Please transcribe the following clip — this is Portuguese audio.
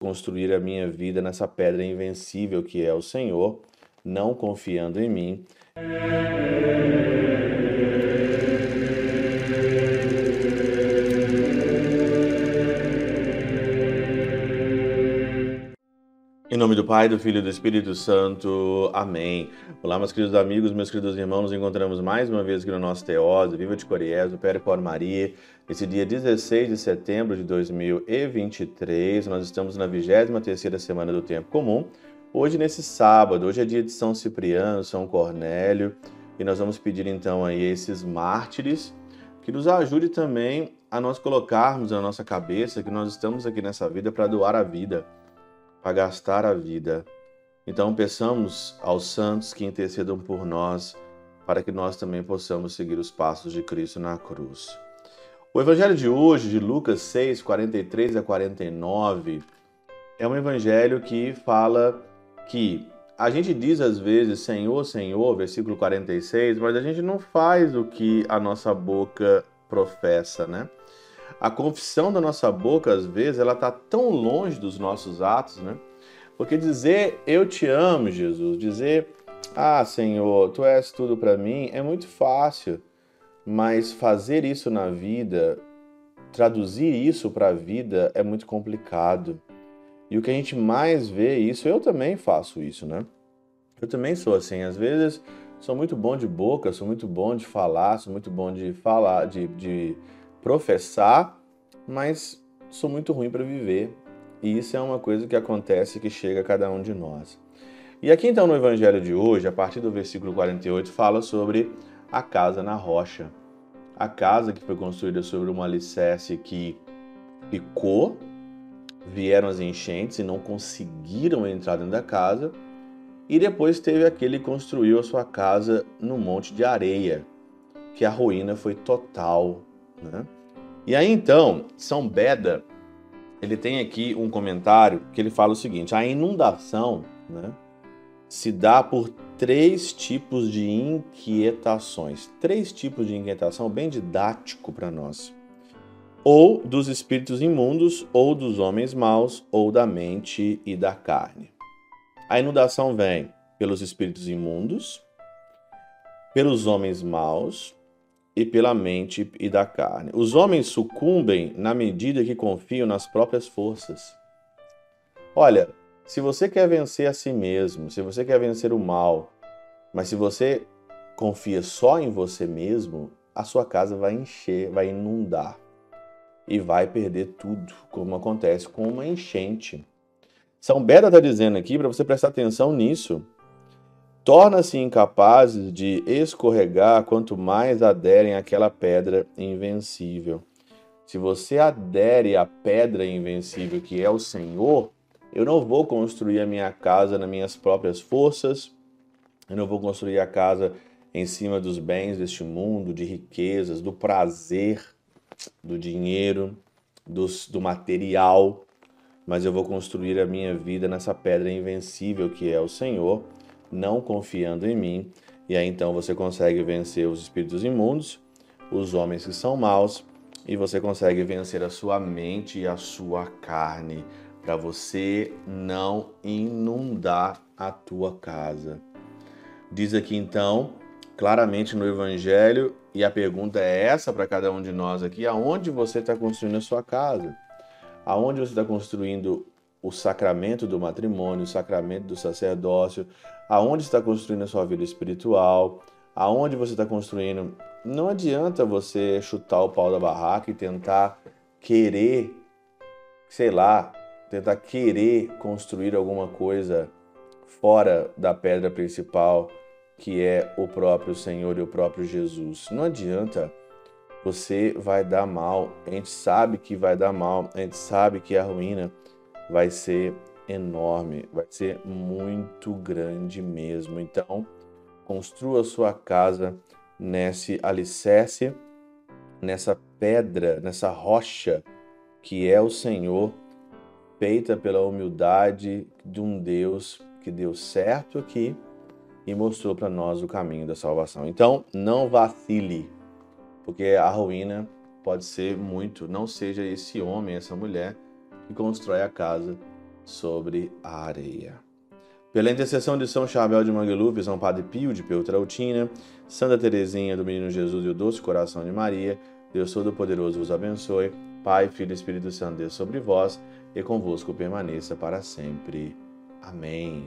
construir a minha vida nessa pedra invencível que é o Senhor, não confiando em mim. Nome do Pai, do Filho e do Espírito Santo. Amém. Olá, meus queridos amigos, meus queridos irmãos. Nos encontramos mais uma vez aqui no nosso Teóse, Viva de Coriés, do Cor Maria. Esse dia 16 de setembro de 2023, nós estamos na 23ª semana do Tempo Comum. Hoje, nesse sábado, hoje é dia de São Cipriano, São Cornélio, e nós vamos pedir então aí a esses mártires que nos ajude também a nós colocarmos na nossa cabeça que nós estamos aqui nessa vida para doar a vida para gastar a vida. Então, peçamos aos santos que intercedam por nós, para que nós também possamos seguir os passos de Cristo na cruz. O evangelho de hoje, de Lucas 6, 43 a 49, é um evangelho que fala que a gente diz às vezes Senhor, Senhor, versículo 46, mas a gente não faz o que a nossa boca professa, né? A confissão da nossa boca, às vezes, ela está tão longe dos nossos atos, né? Porque dizer eu te amo, Jesus, dizer ah, Senhor, tu és tudo para mim, é muito fácil, mas fazer isso na vida, traduzir isso para a vida é muito complicado. E o que a gente mais vê isso, eu também faço isso, né? Eu também sou assim, às vezes sou muito bom de boca, sou muito bom de falar, sou muito bom de falar, de, de professar, mas sou muito ruim para viver. E isso é uma coisa que acontece que chega a cada um de nós. E aqui então no evangelho de hoje, a partir do versículo 48, fala sobre a casa na rocha. A casa que foi construída sobre uma alicerce que ficou, vieram as enchentes e não conseguiram entrar dentro da casa. E depois teve aquele que construiu a sua casa no monte de areia, que a ruína foi total. Né? E aí então, São Beda, ele tem aqui um comentário que ele fala o seguinte: a inundação né, se dá por três tipos de inquietações. Três tipos de inquietação bem didático para nós. Ou dos espíritos imundos, ou dos homens maus, ou da mente e da carne. A inundação vem pelos espíritos imundos, pelos homens maus e pela mente e da carne. Os homens sucumbem na medida que confiam nas próprias forças. Olha, se você quer vencer a si mesmo, se você quer vencer o mal, mas se você confia só em você mesmo, a sua casa vai encher, vai inundar e vai perder tudo, como acontece com uma enchente. São Beda está dizendo aqui para você prestar atenção nisso torna-se incapazes de escorregar quanto mais aderem àquela pedra invencível. Se você adere à pedra invencível que é o Senhor, eu não vou construir a minha casa nas minhas próprias forças, eu não vou construir a casa em cima dos bens deste mundo, de riquezas, do prazer, do dinheiro, dos, do material, mas eu vou construir a minha vida nessa pedra invencível que é o Senhor não confiando em mim, e aí então você consegue vencer os espíritos imundos, os homens que são maus, e você consegue vencer a sua mente e a sua carne, para você não inundar a tua casa. Diz aqui então, claramente no Evangelho, e a pergunta é essa para cada um de nós aqui: aonde você está construindo a sua casa? Aonde você está construindo o sacramento do matrimônio, o sacramento do sacerdócio, aonde está construindo a sua vida espiritual, aonde você está construindo. Não adianta você chutar o pau da barraca e tentar querer, sei lá, tentar querer construir alguma coisa fora da pedra principal, que é o próprio Senhor e o próprio Jesus. Não adianta. Você vai dar mal. A gente sabe que vai dar mal. A gente sabe que a ruína vai ser enorme, vai ser muito grande mesmo. Então, construa sua casa nesse alicerce, nessa pedra, nessa rocha que é o Senhor, feita pela humildade de um Deus que deu certo aqui e mostrou para nós o caminho da salvação. Então, não vacile, porque a ruína pode ser muito. Não seja esse homem, essa mulher que constrói a casa sobre a areia. Pela intercessão de São Chabel de Mangluf, São Padre Pio de Peltrautina, Santa Teresinha do Menino Jesus e o Doce Coração de Maria, Deus Todo-Poderoso vos abençoe. Pai, Filho e Espírito Santo, Deus sobre vós e convosco permaneça para sempre. Amém.